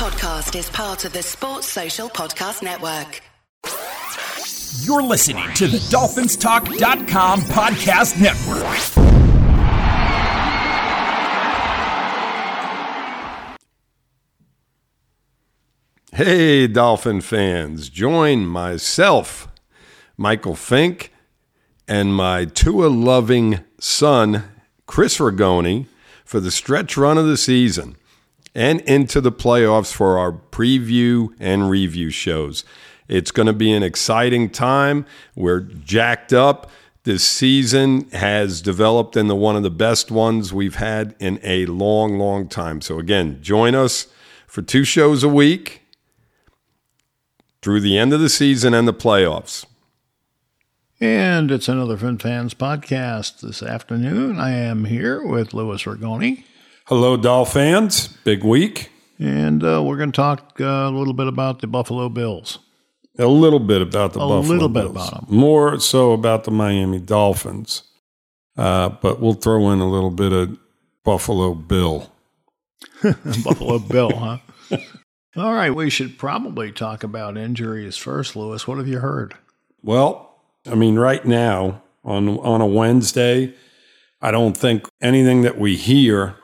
podcast is part of the Sports Social Podcast Network. You're listening to the DolphinsTalk.com podcast network. Hey, Dolphin fans, join myself, Michael Fink, and my Tua loving son, Chris Ragone, for the stretch run of the season and into the playoffs for our preview and review shows. It's going to be an exciting time. We're jacked up. This season has developed into one of the best ones we've had in a long, long time. So, again, join us for two shows a week through the end of the season and the playoffs. And it's another Fin Fans podcast this afternoon. I am here with Louis Ragone. Hello, Doll fans. Big week. And uh, we're going to talk uh, a little bit about the Buffalo Bills. A little bit about the a Buffalo little bit Bills. about them. More so about the Miami Dolphins. Uh, but we'll throw in a little bit of Buffalo Bill. Buffalo Bill, huh? All right, we should probably talk about injuries first, Louis. What have you heard? Well, I mean, right now on on a Wednesday, I don't think anything that we hear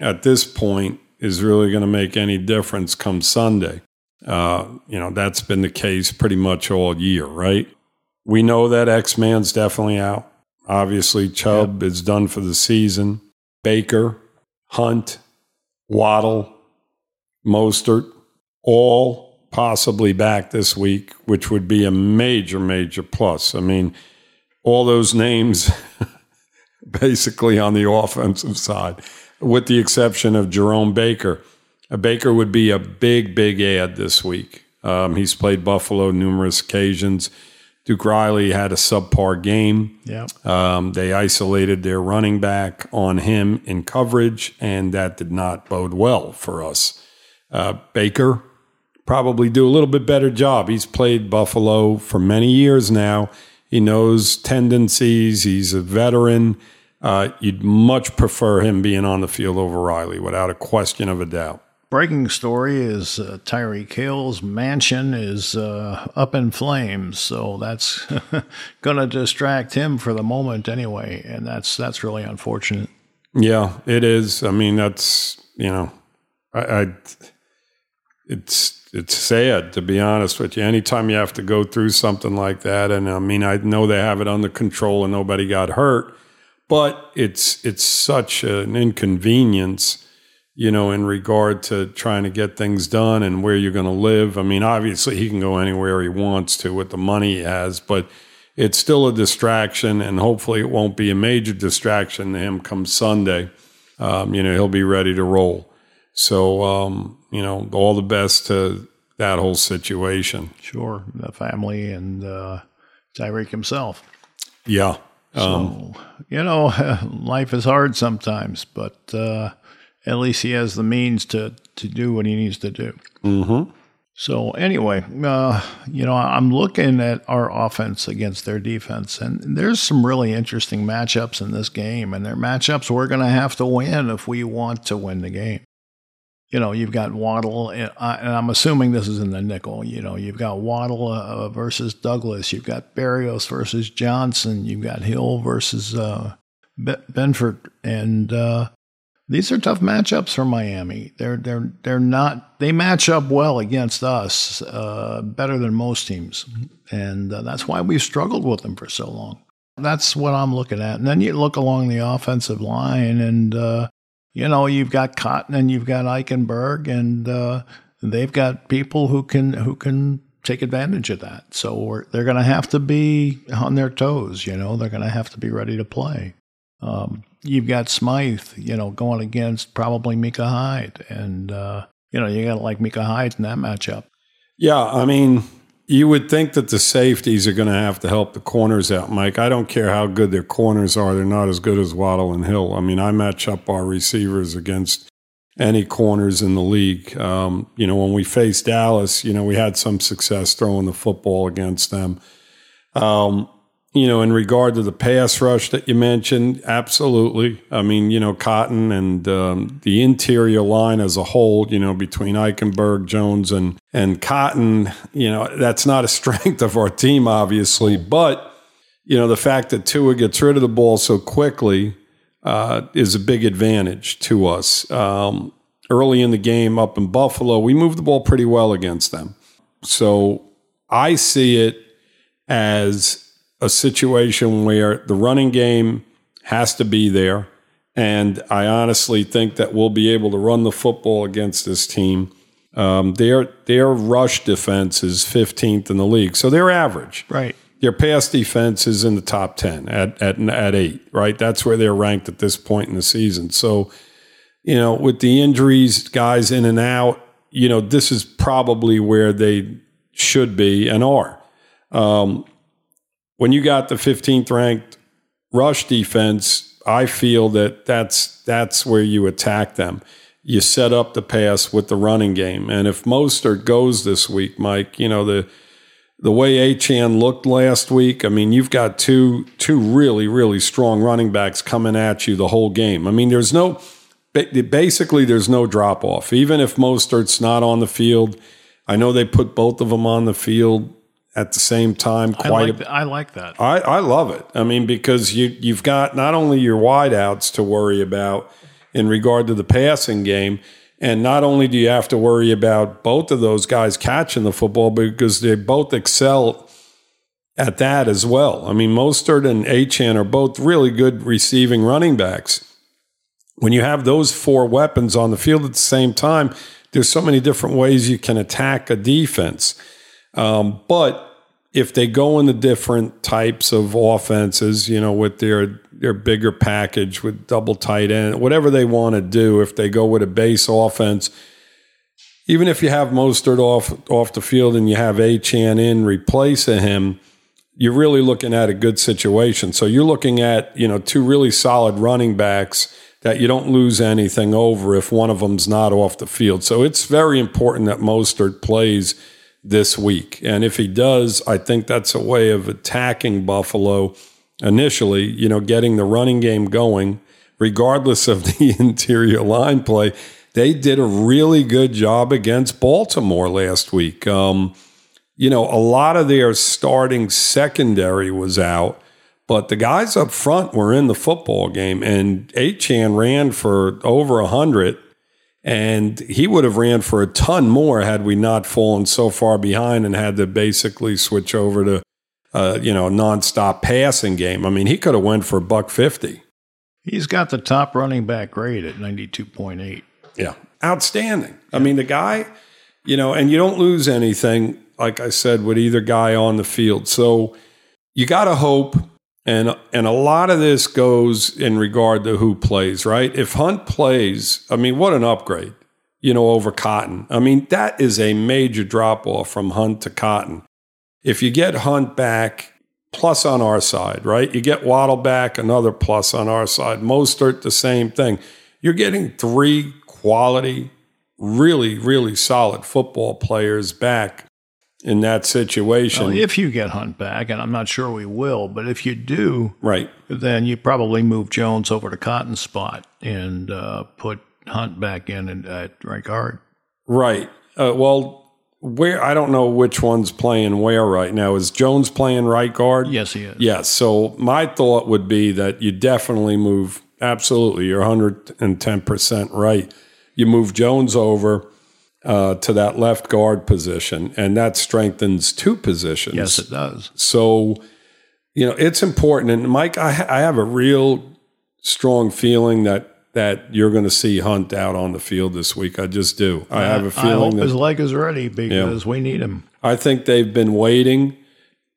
at this point is really going to make any difference come Sunday. Uh, you know, that's been the case pretty much all year, right? We know that X Man's definitely out. Obviously, Chubb is done for the season. Baker, Hunt, Waddle, Mostert, all possibly back this week, which would be a major, major plus. I mean, all those names basically on the offensive side, with the exception of Jerome Baker. A Baker would be a big, big ad this week. Um, he's played Buffalo numerous occasions. Duke Riley had a subpar game. Yeah. Um, they isolated their running back on him in coverage, and that did not bode well for us. Uh, Baker probably do a little bit better job. He's played Buffalo for many years now. He knows tendencies. He's a veteran. Uh, you'd much prefer him being on the field over Riley, without a question of a doubt. Breaking story is uh, Tyreek Hill's mansion is uh, up in flames, so that's going to distract him for the moment anyway, and that's that's really unfortunate. Yeah, it is. I mean, that's you know, I, I it's it's sad to be honest with you. Anytime you have to go through something like that, and I mean, I know they have it under control and nobody got hurt, but it's it's such an inconvenience, you know, in regard to trying to get things done and where you're going to live. I mean, obviously he can go anywhere he wants to with the money he has, but it's still a distraction, and hopefully it won't be a major distraction to him come Sunday. Um, you know, he'll be ready to roll. So, um, you know, all the best to that whole situation. Sure, the family and uh, Tyreek himself. Yeah. Um, so, you know, life is hard sometimes, but uh, at least he has the means to, to do what he needs to do. Mm-hmm. So, anyway, uh, you know, I'm looking at our offense against their defense, and there's some really interesting matchups in this game, and they're matchups we're going to have to win if we want to win the game you know, you've got Waddle, and I'm assuming this is in the nickel. You know, you've got Waddle uh, versus Douglas, you've got Berrios versus Johnson, you've got Hill versus uh, Benford, and uh, these are tough matchups for Miami. They're they're they're not they match up well against us, uh, better than most teams, and uh, that's why we've struggled with them for so long. That's what I'm looking at, and then you look along the offensive line, and uh, you know, you've got Cotton and you've got Eichenberg, and uh, they've got people who can who can take advantage of that. So they're going to have to be on their toes. You know, they're going to have to be ready to play. Um, you've got Smythe, you know, going against probably Micah Hyde, and uh, you know you got to like Micah Hyde in that matchup. Yeah, I mean, you would think that the safeties are going to have to help the corners out, Mike. I don't care how good their corners are; they're not as good as Waddle and Hill. I mean, I match up our receivers against any corners in the league. Um, you know, when we faced Dallas, you know, we had some success throwing the football against them. Um, you know, in regard to the pass rush that you mentioned, absolutely. I mean, you know, Cotton and um, the interior line as a whole, you know, between Eichenberg, Jones, and and Cotton, you know, that's not a strength of our team, obviously, but you know, the fact that Tua gets rid of the ball so quickly uh, is a big advantage to us. Um, early in the game up in Buffalo, we moved the ball pretty well against them. So I see it as a situation where the running game has to be there. And I honestly think that we'll be able to run the football against this team. Um, their their rush defense is 15th in the league, so they're average. Right. Their pass defense is in the top 10 at, at, at eight, right? That's where they're ranked at this point in the season. So, you know, with the injuries, guys in and out, you know, this is probably where they should be and are. Um, when you got the 15th ranked rush defense, I feel that that's that's where you attack them. You set up the pass with the running game, and if Mostert goes this week, Mike, you know the the way Achane looked last week. I mean, you've got two two really really strong running backs coming at you the whole game. I mean, there's no basically there's no drop off. Even if Mostert's not on the field, I know they put both of them on the field at the same time. Quite I like, a, I like that. I, I love it. I mean, because you you've got not only your wideouts to worry about in regard to the passing game, and not only do you have to worry about both of those guys catching the football, because they both excel at that as well. I mean, Mostert and Achane are both really good receiving running backs. When you have those four weapons on the field at the same time, there's so many different ways you can attack a defense. Um, but if they go in the different types of offenses, you know, with their their bigger package with double tight end, whatever they want to do, if they go with a base offense, even if you have Mostert off off the field and you have Achane in replacing him, you're really looking at a good situation. So you're looking at you know two really solid running backs that you don't lose anything over if one of them's not off the field. So it's very important that Mostert plays this week. And if he does, I think that's a way of attacking Buffalo initially, you know, getting the running game going, regardless of the interior line play. They did a really good job against Baltimore last week. Um, you know, a lot of their starting secondary was out, but the guys up front were in the football game, and Achane ran for over 100 and he would have ran for a ton more had we not fallen so far behind and had to basically switch over to, uh, you know, a nonstop passing game. I mean, he could have went for a buck fifty. He's got the top running back grade at ninety two point eight. Yeah, outstanding. I mean, the guy, you know, and you don't lose anything, like I said, with either guy on the field. So you got to hope and and a lot of this goes in regard to who plays, right? If Hunt plays, I mean, what an upgrade, you know, over Cotton. I mean, that is a major drop off from Hunt to Cotton. If you get Hunt back, plus on our side, right? You get Waddle back, another plus on our side. Mostert, the same thing. You're getting three quality, really, really solid football players back in that situation. Well, if you get Hunt back, and I'm not sure we will, but if you do, right, then you probably move Jones over to Cotton spot and uh, put Hunt back in at right guard. Right. Uh, well, where I don't know which one's playing where right now. Is Jones playing right guard? Yes, he is. Yes. So my thought would be that you definitely move. Absolutely, you're 110 percent right. You move Jones over uh, to that left guard position, and that strengthens two positions. Yes, it does. So, you know, it's important. And Mike, I, ha- I have a real strong feeling that that you're going to see Hunt out on the field this week. I just do. I have a feeling I hope that his leg is ready because yeah, we need him. I think they've been waiting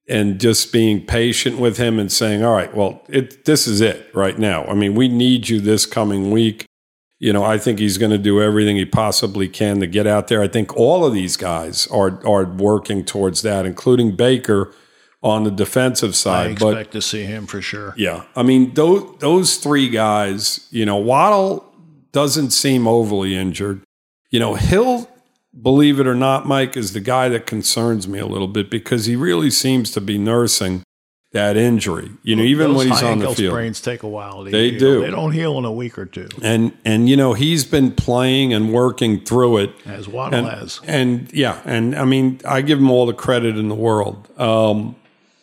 and just being patient with him and saying, "All right, well, it, this is it right now. I mean, we need you this coming week." You know, I think he's going to do everything he possibly can to get out there. I think all of these guys are are working towards that, including Baker on the defensive side. I expect but, to see him for sure. Yeah, I mean those those three guys. You know, Waddle doesn't seem overly injured. You know, Hill, believe it or not, Mike is the guy that concerns me a little bit because he really seems to be nursing that injury. You know, even Those when he's on the field. sprains take a while. To They heal. do. They don't heal in a week or two, And and you know, he's been playing and working through it. as Waddle and, has. and yeah, and I mean, I give him all the credit in the world. Um,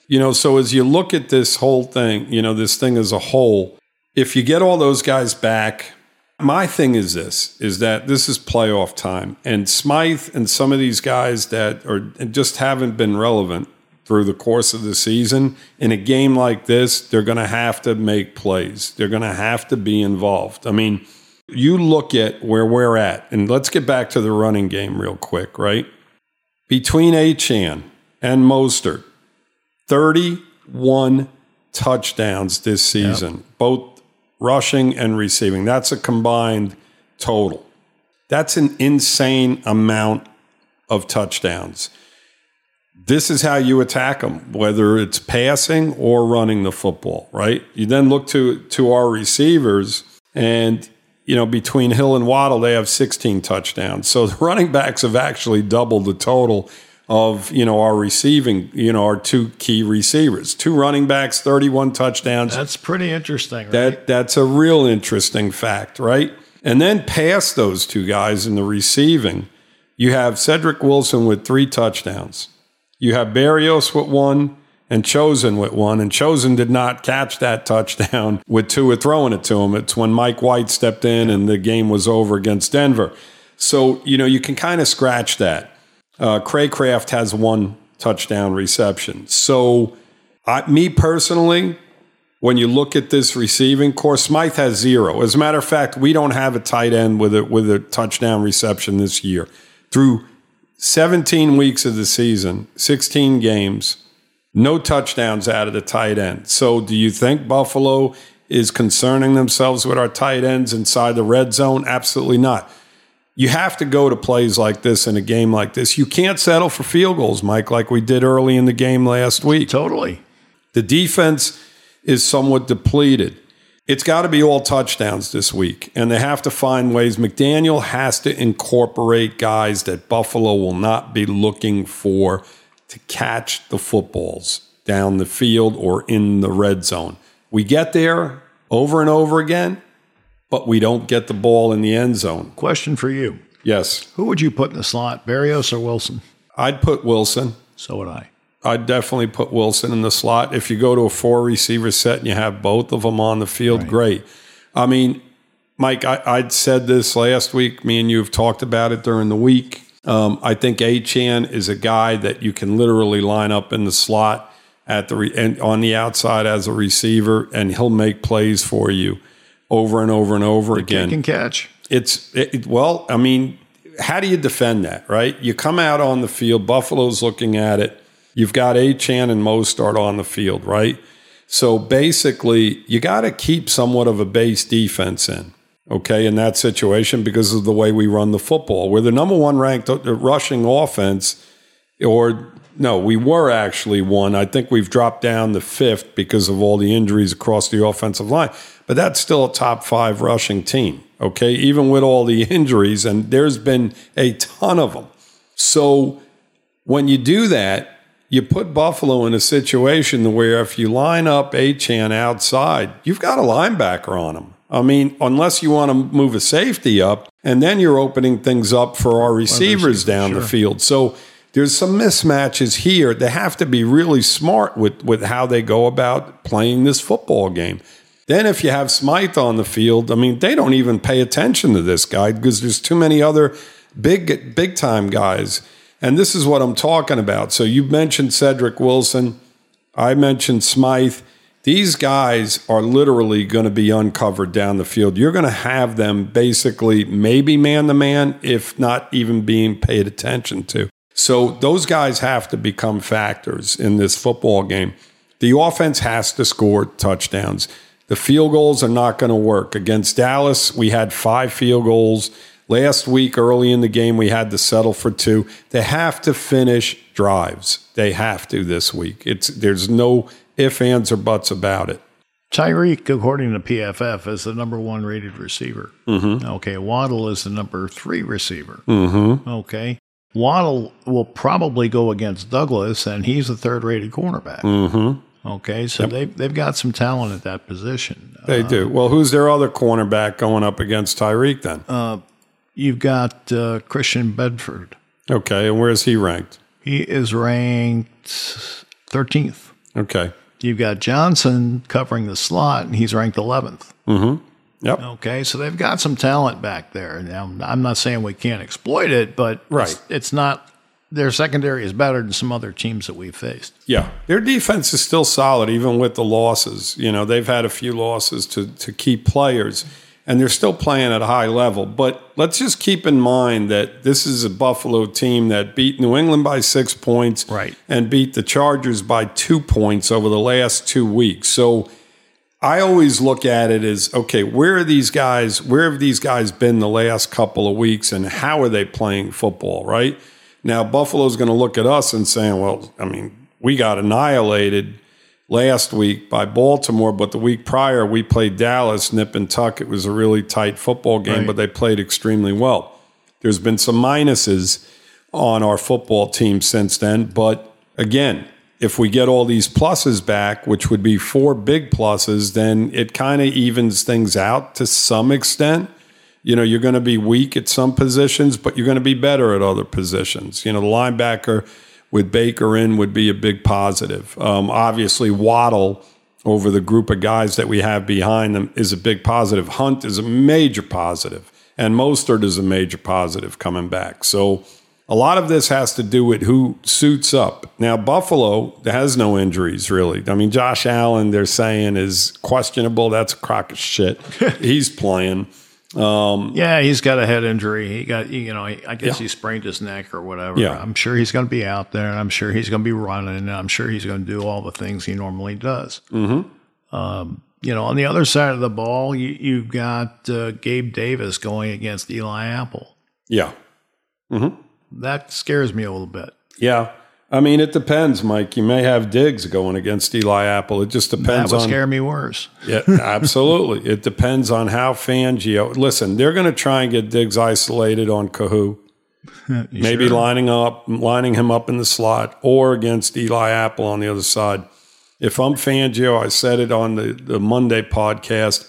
you know, so as you look at this whole thing, you know, this thing as a whole, if you get all those guys back, my thing is this: is that this is playoff time, and Smythe and some of these guys that are just haven't been relevant through the course of the season in a game like this, they're going to have to make plays. They're going to have to be involved. I mean, you look at where we're at, and let's get back to the running game real quick, right? Between Achane and Mostert, 31 touchdowns this season, both rushing and receiving. That's a combined total. That's an insane amount of touchdowns. This is how you attack them, whether it's passing or running the football, right? You then look to to our receivers, and you know between Hill and Waddle, they have 16 touchdowns. So the running backs have actually doubled the total of you know our receiving, you know our two key receivers, two running backs, 31 touchdowns. That's pretty interesting. Right? That that's a real interesting fact, right? And then past those two guys in the receiving, you have Cedric Wilson with three touchdowns. You have Berrios with one and Chosen with one. And Chosen did not catch that touchdown with two Tua throwing it to him. It's when Mike White stepped in and the game was over against Denver. So, you know, you can kind of scratch that. Uh, Cracraft has one touchdown reception. So, I, me personally, when you look at this receiving core, Smythe has zero. As a matter of fact, we don't have a tight end with a with a touchdown reception this year. Through 17 weeks of the season, 16 games, no touchdowns out of the tight end. So, do you think Buffalo is concerning themselves with our tight ends inside the red zone? Absolutely not. You have to go to plays like this in a game like this. You can't settle for field goals, Mike, like we did early in the game last week. totally. The defense is somewhat depleted. It's got to be all touchdowns this week, and they have to find ways. McDaniel has to incorporate guys that Buffalo will not be looking for to catch the footballs down the field or in the red zone. We get there over and over again, but we don't get the ball in the end zone. Question for you: Yes, Who would you put in the slot, Berrios or Wilson? I'd put Wilson. So would I. I'd definitely put Wilson in the slot. If you go to a four receiver set and you have both of them on the field, great. I mean, Mike, I, I'd said this last week. Me and you have talked about it during the week. Um, I think Achane is a guy that you can literally line up in the slot at the re- and on the outside as a receiver, and he'll make plays for you over and over and over again Kick and catch. it's it, well i mean how do you defend that right you come out on the field buffalo's looking at it you've got Achane and Mostert on the field right so basically you got to keep somewhat of a base defense in okay in that situation because of the way we run the football we're the number one ranked uh, rushing offense or no, we were actually one. I think we've dropped down to fifth because of all the injuries across the offensive line. But that's still a top five rushing team, okay? Even with all the injuries, and there's been a ton of them. So when you do that, you put Buffalo in a situation where if you line up Achane outside, you've got a linebacker on him. I mean, unless you want to move a safety up, and then you're opening things up for our receivers down the field. So there's some mismatches here. They have to be really smart with, with how they go about playing this football game. Then if you have Smythe on the field, I mean, they don't even pay attention to this guy because there's too many other big big time guys. And this is what I'm talking about. So you mentioned Cedric Wilson. I mentioned Smythe. These guys are literally going to be uncovered down the field. You're going to have them basically maybe man to man, if not even being paid attention to. So those guys have to become factors in this football game. The offense has to score touchdowns. The field goals are not going to work. Against Dallas, we had five field goals. Last week, early in the game, we had to settle for two. They have to finish drives. They have to this week. It's there's no ifs, ands, or buts about it. Tyreek, according to PFF, is the number one rated receiver. Mm-hmm. Okay. Waddle is the number three receiver. Mm-hmm. Okay. Waddle will probably go against Douglas, and he's the third rated cornerback. Mm-hmm. Okay, so they've they've got some talent at that position. They do. Well, who's their other cornerback going up against Tyreek then? You've got uh, Christian Benford. okay, and where's he ranked? He is ranked 13th. Okay. You've got Johnson covering the slot, and he's ranked 11th. Yep. Okay, so they've got some talent back there. Now, I'm not saying we can't exploit it, but Right. it's, it's not. Their secondary is better than some other teams that we've faced. Yeah, their defense is still solid, even with the losses. You know, they've had a few losses to to keep players, and they're still playing at a high level. But let's just keep in mind that this is a Buffalo team that beat New England by six points, Right. and beat the Chargers by two points over the last two weeks. So. I always look at it as okay, where are these guys? Where have these guys been the last couple of weeks, and how are they playing football? Right now, Buffalo's going to look at us and saying, "Well, I mean, we got annihilated last week by Baltimore, but the week prior we played Dallas, nip and tuck. It was a really tight football game, Right. but they played extremely well. There's been some minuses on our football team since then, but again, if we get all these pluses back, which would be four big pluses, then it kind of evens things out to some extent. You know, you're going to be weak at some positions, but you're going to be better at other positions. You know, the linebacker with Baker in would be a big positive. Um, obviously, Waddle over the group of guys that we have behind them is a big positive. Hunt is a major positive, and Mostert is a major positive coming back. So a lot of this has to do with who suits up. Now, Buffalo has no injuries, really. I mean, Josh Allen, they're saying, is questionable. That's a crock of shit. He's playing. Yeah, he's got a head injury. He got, you know, I guess Yeah. he sprained his neck or whatever. Yeah. I'm sure he's going to be out there, and I'm sure he's going to be running, and I'm sure he's going to do all the things he normally does. Mm-hmm. Um, you know, on the other side of the ball, you, you've got uh, Gabe Davis going against Eli Apple. Yeah. That scares me a little bit. Yeah. I mean, it depends, Mike. You may have Diggs going against Eli Apple. It just That depends would on. scare me worse. Yeah, absolutely. it depends on how Fangio. Listen, they're going to try and get Diggs isolated on Kohou. Maybe sure? lining up, lining him up in the slot, or against Eli Apple on the other side. If I'm Fangio, I said it on the, the Monday podcast.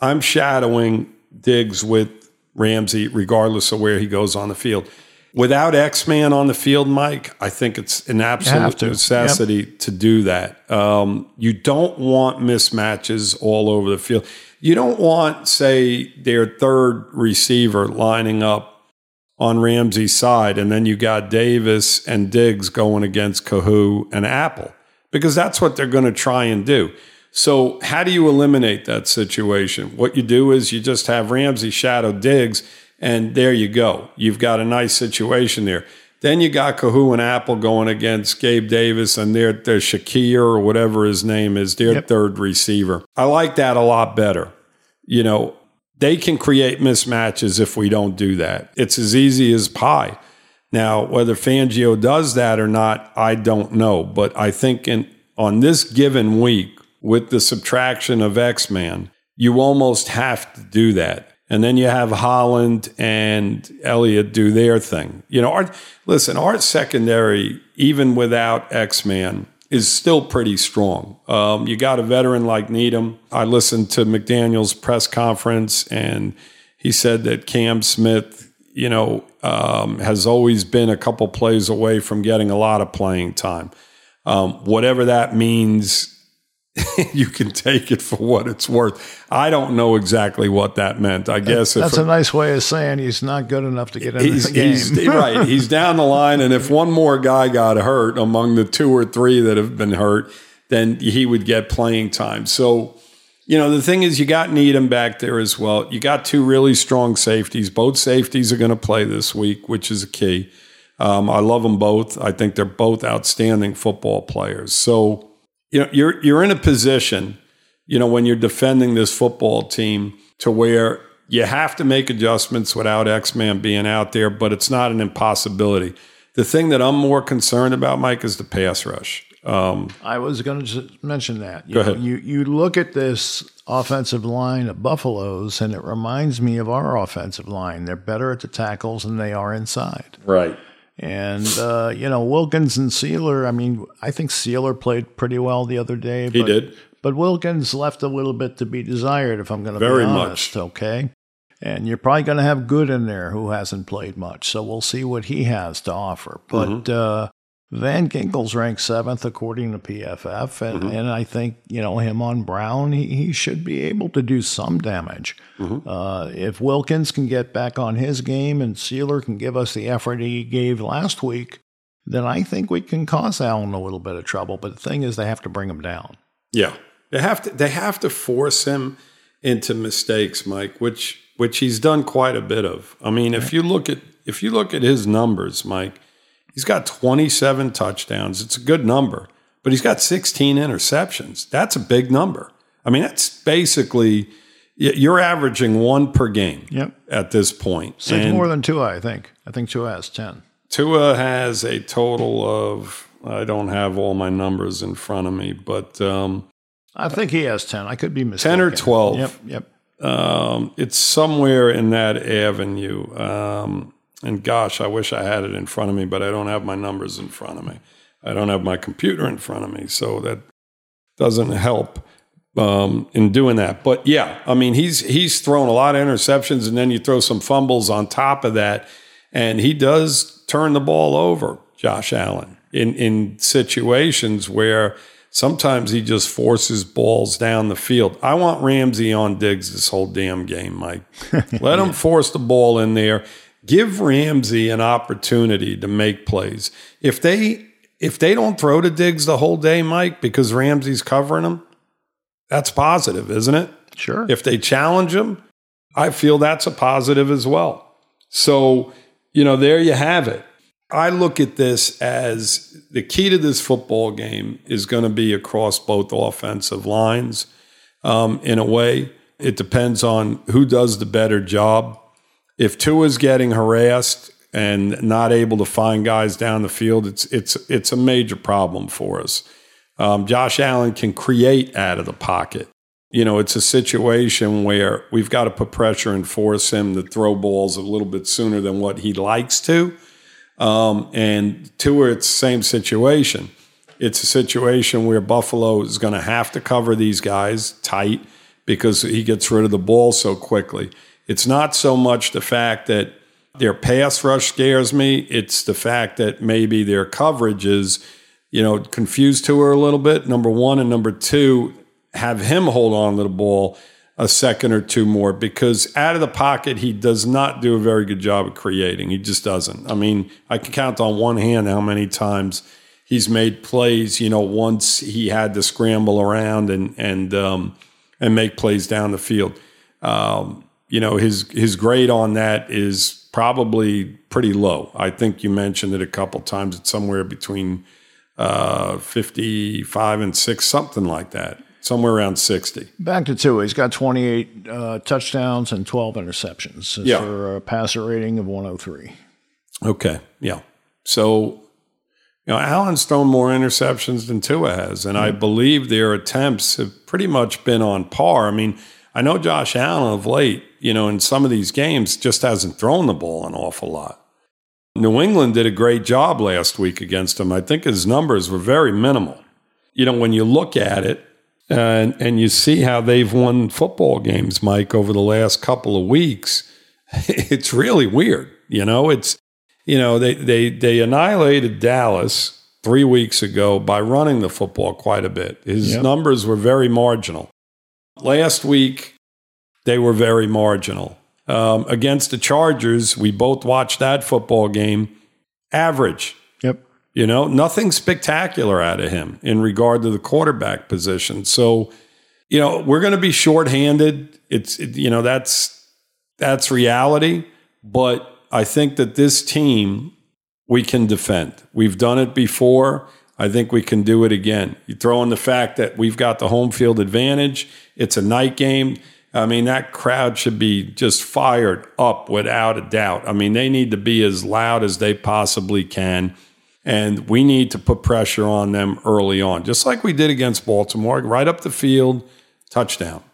I'm shadowing Diggs with Ramsey, regardless of where he goes on the field. Without X Man on the field, Mike, I think it's an absolute necessity to do that. Um, you don't want mismatches all over the field. You don't want, say, their third receiver lining up on Ramsey's side, and then you got Davis and Diggs going against Kohou and Apple, because that's what they're going to try and do. So, how do you eliminate that situation? What you do is you just have Ramsey shadow Diggs, and there you go. You've got a nice situation there. Then you got Kohou and Apple going against Gabe Davis and their, their Shakir or whatever his name is, their Yep. third receiver. I like that a lot better. You know, they can create mismatches if we don't do that. It's as easy as pie. Now, whether Fangio does that or not, I don't know. But I think in on this given week, with the subtraction of X Man, you almost have to do that. And then you have Holland and Elliott do their thing. You know, our, listen, our secondary, even without X Man, is still pretty strong. Um, you got a veteran like Needham. I listened to McDaniel's press conference, and he said that Cam Smith, you know, um, has always been a couple plays away from getting a lot of playing time. Um, whatever that means, you can take it for what it's worth. I don't know exactly what that meant. I guess That's a nice way of saying he's not good enough to get he's, the game. he's right. He's down the line, and if one more guy got hurt among the two or three that have been hurt, then he would get playing time. So, you know, the thing is, you got Needham back there as well. You got two really strong safeties. Both safeties are going to play this week, which is a key. Um, I love them both. I think they're both outstanding football players. So, you know, you're you're in a position, you know, when you're defending this football team to where you have to make adjustments without X Man being out there, but it's not an impossibility. The thing that I'm more concerned about, Mike, is the pass rush. Um, I was going to mention that. You Go know, ahead. you you look at this offensive line of Buffaloes, and it reminds me of our offensive line. They're better at the tackles than they are inside. right. And, uh, you know, Wilkins and Sieler, I mean, I think Sieler played pretty well the other day. He but, did. But Wilkins left a little bit to be desired, if I'm going to be Very honest. much. Okay. And you're probably going to have Good in there who hasn't played much. So we'll see what he has to offer. But Mm-hmm. uh, Van Ginkel's ranked seventh according to PFF. And, Mm-hmm. and I think, you know, him on Brown, he, he should be able to do some damage. Mm-hmm. Uh, if Wilkins can get back on his game and Sieler can give us the effort he gave last week, then I think we can cause Allen a little bit of trouble. But the thing is, they have to bring him down. Yeah, they have to. They have to force him into mistakes, Mike, which which he's done quite a bit of. I mean, if you look at if you look at his numbers, Mike, he's got 27 touchdowns. It's a good number, but he's got 16 interceptions. That's a big number. I mean, that's basically you're averaging one per game. Yep. At this point, Six And more than Tua, I think. I think Tua has 10. Tua has a total of I don't have all my numbers in front of me, but um, I think he has 10. I could be mistaken. 10 or 12. Yep, yep. Um, it's somewhere in that avenue. Um, and gosh, I wish I had it in front of me, but I don't have my numbers in front of me. I don't have my computer in front of me, so that doesn't help um, in doing that. But yeah, I mean, he's he's thrown a lot of interceptions, and then you throw some fumbles on top of that, and he does turn the ball over, Josh Allen, in in situations where sometimes he just forces balls down the field. I want Ramsey on Diggs this whole damn game, Mike. Let him force the ball in there. Give Ramsey an opportunity to make plays. If they if they don't throw to Diggs the whole day, Mike, because Ramsey's covering them, that's positive, isn't it? Sure. If they challenge him, I feel that's a positive as well. So, you know, there you have it. I look at this as the key to this football game is going to be across both offensive lines. Um, in a way, it depends on who does the better job. If Tua's getting harassed and not able to find guys down the field, it's it's it's a major problem for us. Um, Josh Allen can create out of the pocket. You know, it's a situation where we've got to put pressure and force him to throw balls a little bit sooner than what he likes to. Um, and Tua, it's the same situation. It's a situation where Buffalo is going to have to cover these guys tight because he gets rid of the ball so quickly. It's not so much the fact that their pass rush scares me, it's the fact that maybe their coverage is, you know, confused to her a little bit. Number one. And number two, have him hold on to the ball a second or two more because out of the pocket, he does not do a very good job of creating. He just doesn't. I mean, I can count on one hand how many times he's made plays, you know, once he had to scramble around and, and, um, and make plays down the field. Um, you know, his, his grade on that is probably pretty low. I think you mentioned it a couple times. It's somewhere between uh, 55 and 6, something like that, somewhere around 60. Back to Tua. He's got 28 uh, touchdowns and 12 interceptions Yeah. for a passer rating of 103. Okay. Yeah. So, you know, Allen's thrown more interceptions than Tua has, and I believe their attempts have pretty much been on par. I mean, I know Josh Allen of late, you know, in some of these games just hasn't thrown the ball an awful lot. New England did a great job last week against him. I think his numbers were very minimal. You know, when you look at it and and you see how they've won football games, Mike, over the last couple of weeks, it's really weird. You know, it's you know, they they they annihilated Dallas three weeks ago by running the football quite a bit. His Yep. numbers were very marginal. Last week, they were very marginal. Um, against the Chargers, we both watched that football game. Average, Yep. you know, nothing spectacular out of him in regard to the quarterback position. So, you know, we're going to be shorthanded. It's it, you know that's that's reality. But I think that this team we can defend. We've done it before. I think we can do it again. You throw in the fact that we've got the home field advantage. It's a night game. I mean, that crowd should be just fired up without a doubt. I mean, they need to be as loud as they possibly can. And we need to put pressure on them early on, just like we did against Baltimore, right up the field, touchdown.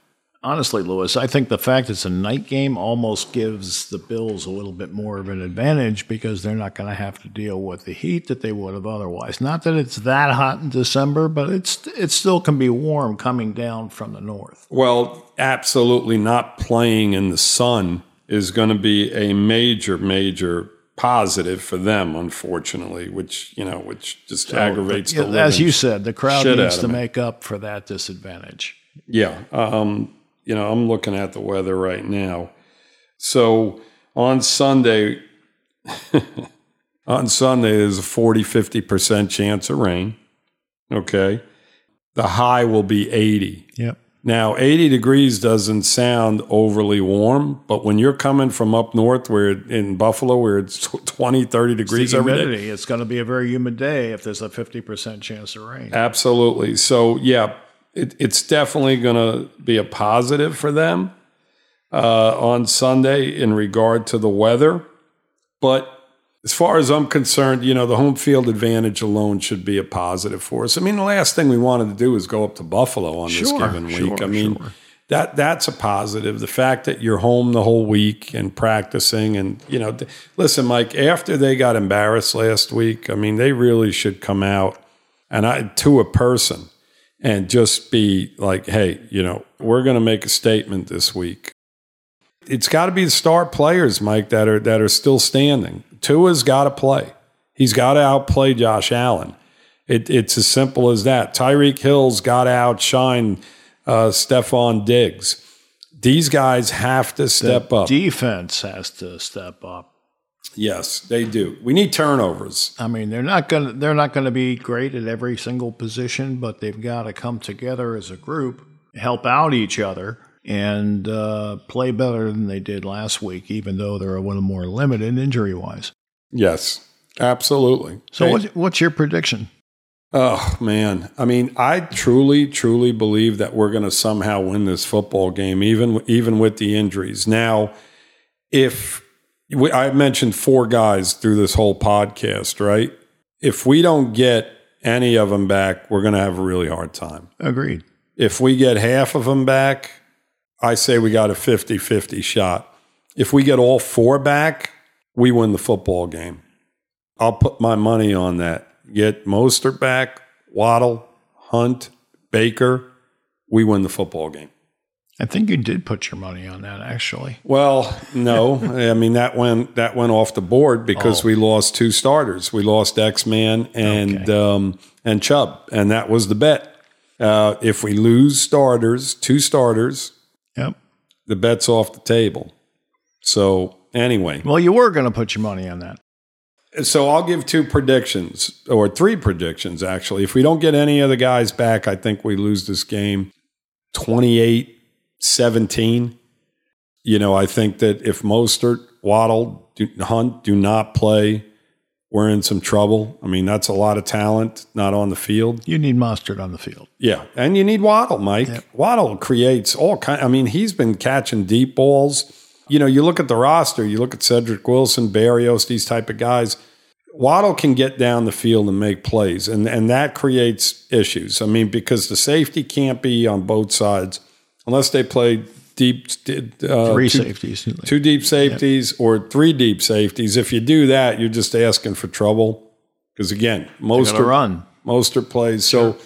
Honestly, Louis, I think the fact it's a night game almost gives the Bills a little bit more of an advantage because they're not going to have to deal with the heat that they would have otherwise. Not that it's that hot in December, but it's it still can be warm coming down from the north. Well, absolutely not playing in the sun is going to be a major, major positive for them, unfortunately, which you know, which just aggravates the As you said, the crowd needs to make up for that disadvantage. Yeah. Um, you know, I'm looking at the weather right now. So on Sunday, on Sunday, there's a 40, 50% chance of rain. Okay. The high will be 80. Yep. Now, 80 degrees doesn't sound overly warm, but when you're coming from up north, where in Buffalo, where it's tw- 20, 30 degrees every day, humidity. It's going to be a very humid day if there's a 50% chance of rain. Absolutely. So, yeah, it, it's definitely going to be a positive for them uh, on Sunday in regard to the weather. But as far as I'm concerned, you know, the home field advantage alone should be a positive for us. I mean, the last thing we wanted to do is go up to Buffalo on this Sure, given week. sure, I mean, sure. that that's a positive. The fact that you're home the whole week and practicing, and you know, th- listen, Mike. After they got embarrassed last week, I mean, they really should come out and I to a person and just be like, hey, you know, we're going to make a statement this week. It's got to be the star players, Mike, that are that are still standing. Tua's got to play. He's got to outplay Josh Allen. It, it's as simple as that. Tyreek Hill's got to outshine uh, Stefon Diggs. These guys have to step up. Defense has to step up. Yes, they do. We need turnovers. I mean, they're not going to they're not going to be great at every single position, but they've got to come together as a group, help out each other, and uh, play better than they did last week. Even though they're a little more limited injury wise. Yes, absolutely. So, Hey, what's, what's your prediction? Oh man, I mean, I truly, truly believe that we're going to somehow win this football game, even even with the injuries. Now, if we, I mentioned four guys through this whole podcast, right? If we don't get any of them back, we're going to have a really hard time. Agreed. If we get half of them back, I say we got a 50 50 shot. If we get all four back, we win the football game. I'll put my money on that. Get Mostert back, Waddle, Hunt, Baker, we win the football game. I think you did put your money on that, actually. Well, no, I mean that went that went off the board because we lost two starters. We lost X Man and um, and Chubb, and that was the bet. Uh, if we lose starters, two starters, Yep. the bet's off the table. So anyway, Well, you were going to put your money on that. so I'll give two predictions or three predictions actually. If we don't get any of the guys back, I think we lose this game 28 17. You know, I think that if Mostert, Waddle, Hunt do not play, we're in some trouble. I mean, that's a lot of talent not on the field. You need Mostert on the field. Yeah, and you need Waddle, Mike. Waddle creates all kind. I mean, he's been catching deep balls. You know, you look at the roster. You look at Cedric Wilson, Berrios, these type of guys. Waddle can get down the field and make plays, and and that creates issues. I mean, because the safety can't be on both sides unless they play deep. Uh, Three two- safeties. two deep safeties or three deep safeties. If you do that, you're just asking for trouble. Because again, most are to most are plays. So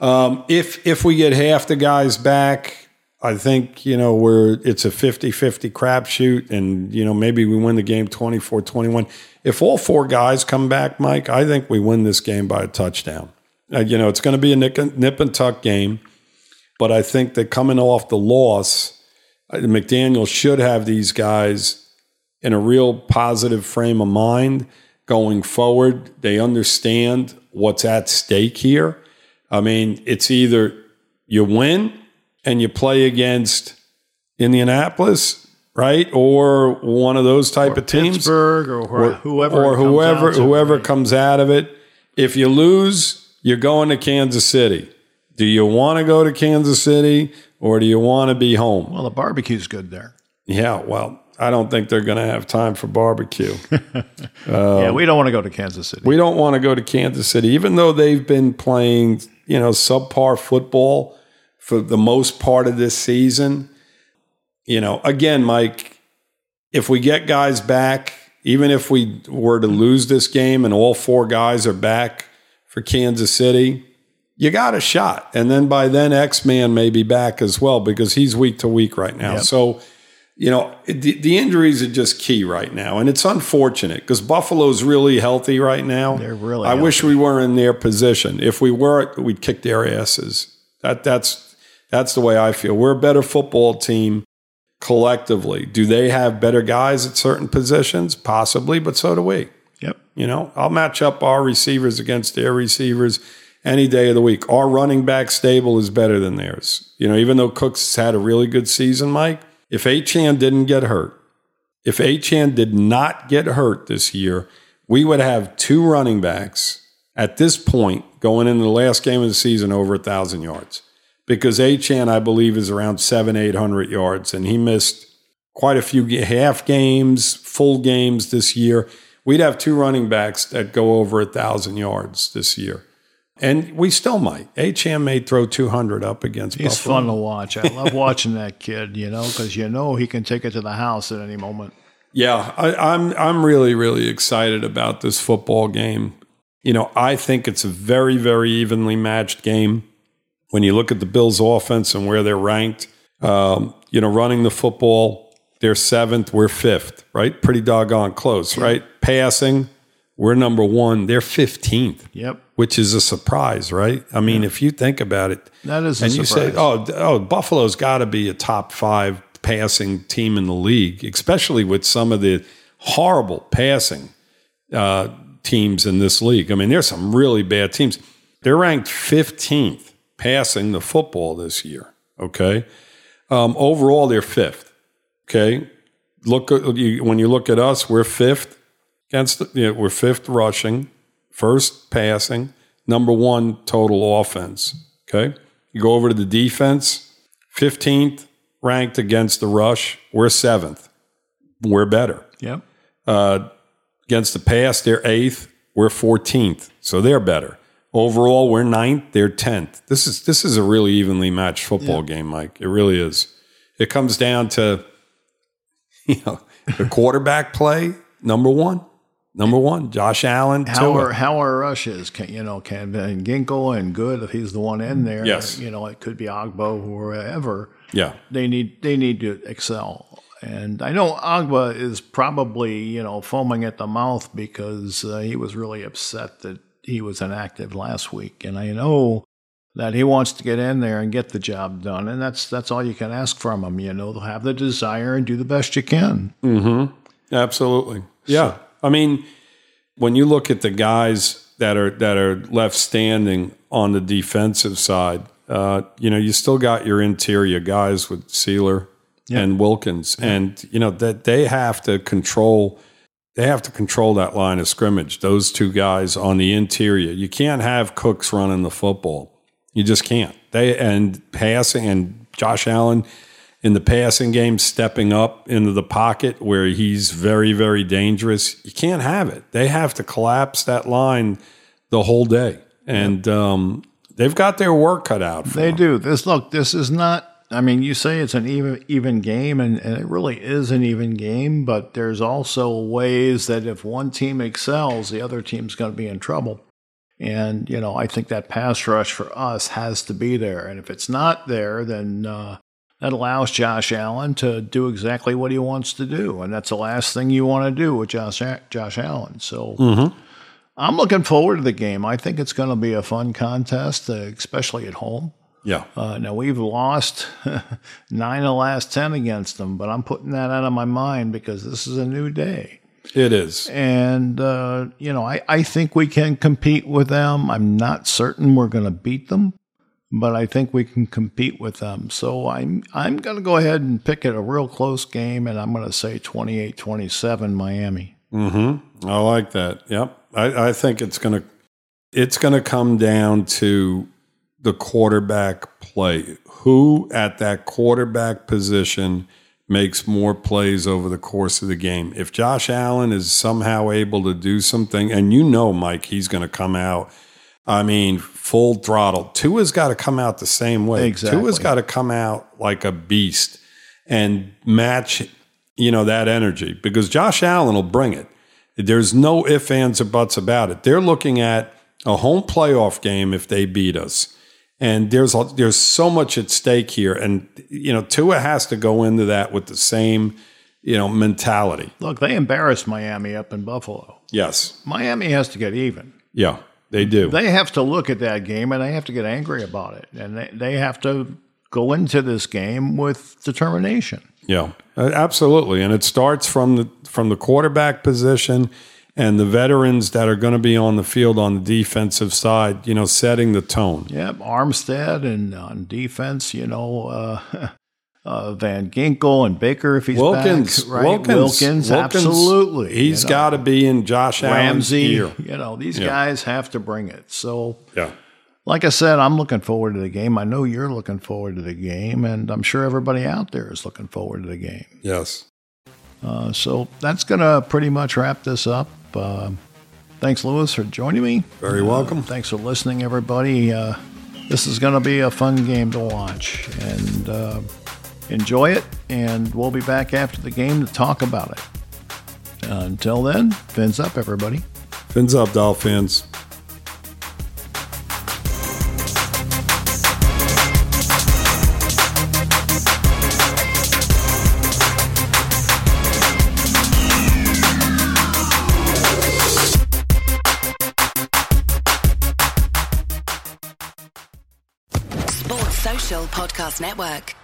um, if if we get half the guys back, I think, you know, we're it's a 50-50 crapshoot and, you know, maybe we win the game 24-21. If all four guys come back, Mike, I think we win this game by a touchdown. Uh, you know, it's going to be a nip and, nip and tuck game, but I think that coming off the loss, uh, McDaniel should have these guys in a real positive frame of mind going forward. They understand what's at stake here. I mean, it's either you win and you play against Indianapolis, right? Or one of those type of teams. Pittsburgh or, wh- whoever. or it comes whoever whoever comes out of it. If you lose, you're going to Kansas City. Do you want to go to Kansas City or do you want to be home? Well, the barbecue's good there. Yeah, well, I don't think they're going to have time for barbecue. yeah, we don't want to go to Kansas City. we don't want to go to Kansas City, even though they've been playing, you know, subpar football for the most part of this season. You know, again, Mike, if we get guys back, even if we were to lose this game and all four guys are back for Kansas City, you got a shot. And then by then, X Man may be back as well because he's week to week right now. Yep. So, you know, the, the injuries are just key right now. And it's unfortunate because Buffalo's really healthy right now. They're really I wish we were in their position. If we were, we'd kick their asses. That, that's, that's the way I feel. We're a better football team collectively. Do they have better guys at certain positions? Possibly, but so do we. Yep. You know, I'll match up our receivers against their receivers any day of the week. Our running back stable is better than theirs. You know, even though Cooks has had a really good season, Mike, if Achane didn't get hurt, if Achane did not get hurt this year, we would have two running backs at this point going into the last game of the season over a thousand yards. Because Achane, I believe, is around seven, eight hundred yards, and he missed quite a few half games, full games this year. We'd have two running backs that go over a thousand yards this year. And we still might. HM may throw 200 up against He's Buffalo. fun to watch. I love watching that kid, you know, because you know he can take it to the house at any moment. Yeah, I, I'm I'm really really excited about this football game. You know, I think it's a very very evenly matched game. When you look at the Bills' offense and where they're ranked, um, you know, running the football, they're seventh, we're fifth, right? Pretty doggone close, right? Passing, we're number one, they're fifteenth. Yep. Which is a surprise, right? I mean, if you think about it, That is and you say, "Oh, oh, Buffalo's got to be a top five passing team in the league," especially with some of the horrible passing uh, teams in this league. I mean, there's some really bad teams. They're ranked 15th passing the football this year. Okay, um, overall they're fifth. Okay, look when you look at us, we're fifth against. You know, we're fifth rushing, first passing, number one total offense. Okay, you go over to the defense, fifteenth ranked against the rush. We're seventh. We're better Yep. uh, against the pass. They're eighth. We're fourteenth, so they're better. Overall, we're ninth. They're tenth. This is this is a really evenly matched football game, Mike. It really is. It comes down to you know the quarterback play. Number one, number one, Josh Allen. How Tua. our how our rush is, can, you know, can and Ginkel and good if he's the one in there. Yes. You know, it could be Ogbah or whoever. yeah, They need they need to excel. And I know Ogbah is probably you know foaming at the mouth because uh, he was really upset that he was inactive last week, and I know that he wants to get in there and get the job done, and that's that's all you can ask from him. You know, have the desire and do the best you can. Mm-hmm. Absolutely. Yeah. I mean, when you look at the guys that are that are left standing on the defensive side, uh, you know, you still got your interior guys with Sieler and Wilkins, and you know that they have to control. They have to control that line of scrimmage. Those two guys on the interior. You can't have Cooks running the football. You just can't. They and passing and Josh Allen in the passing game stepping up into the pocket where he's very very dangerous. You can't have it. They have to collapse that line the whole day, and um, they've got their work cut out. For They them. do. This look, this is not I mean, you say it's an even even game and, and it really is an even game, but there's also ways that if one team excels, the other team's gonna be in trouble. And, you know, I think that pass rush for us has to be there. And if it's not there, then uh, that allows Josh Allen to do exactly what he wants to do. And that's the last thing you want to do with Josh, Josh Allen. So I'm looking forward to the game. I think it's going to be a fun contest, uh, especially at home. Yeah, Uh, now we've lost nine of the last ten against them, but I'm putting that out of my mind because this is a new day, it is. and uh, you know I, I think we can compete with them. I'm not certain we're going to beat them, but I think we can compete with them. So I'm I'm going to go ahead and pick it a real close game, and I'm going to say 28-27 Miami. Mm-hmm. I like that. Yep. I, I think it's gonna it's gonna come down to the quarterback play. Who at that quarterback position makes more plays over the course of the game? If Josh Allen is somehow able to do something, and you know, Mike, he's gonna come out. I mean, full throttle. Tua's got to come out the same way. Exactly. Tua's got to come out like a beast and match, you know, that energy because Josh Allen will bring it. There's no ifs, ands, or buts about it. They're looking at a home playoff game if they beat us. And there's there's so much at stake here, and you know Tua has to go into that with the same you know mentality. Look, they embarrassed Miami up in Buffalo. Yes, Miami has to get even. yeah, they do. They have to look at that game and they have to get angry about it, and they, they have to go into this game with determination. Yeah, absolutely, and it starts from the from the quarterback position and the veterans that are going to be on the field on the defensive side. You know, setting the tone. Yep, Armstead and on defense, you know, uh, uh, Van Ginkel and Baker if he's Wilkins, back, right? Wilkins, Wilkins, Wilkins, absolutely. He's you know. got to be in Josh Ramsey. ear. You know, these Yeah. guys have to bring it. So, Yeah. like I said, I'm looking forward to the game. I know you're looking forward to the game, and I'm sure everybody out there is looking forward to the game. Yes. Uh, so that's going to pretty much wrap this up. Uh, thanks, Louis, for joining me. Very welcome. Uh, thanks for listening, everybody. Uh, this is going to be a fun game to watch, and uh, enjoy it. And we'll be back after the game to talk about it. until then, fins up, everybody. Fins up, Dolphins. Sports Social Podcast Network.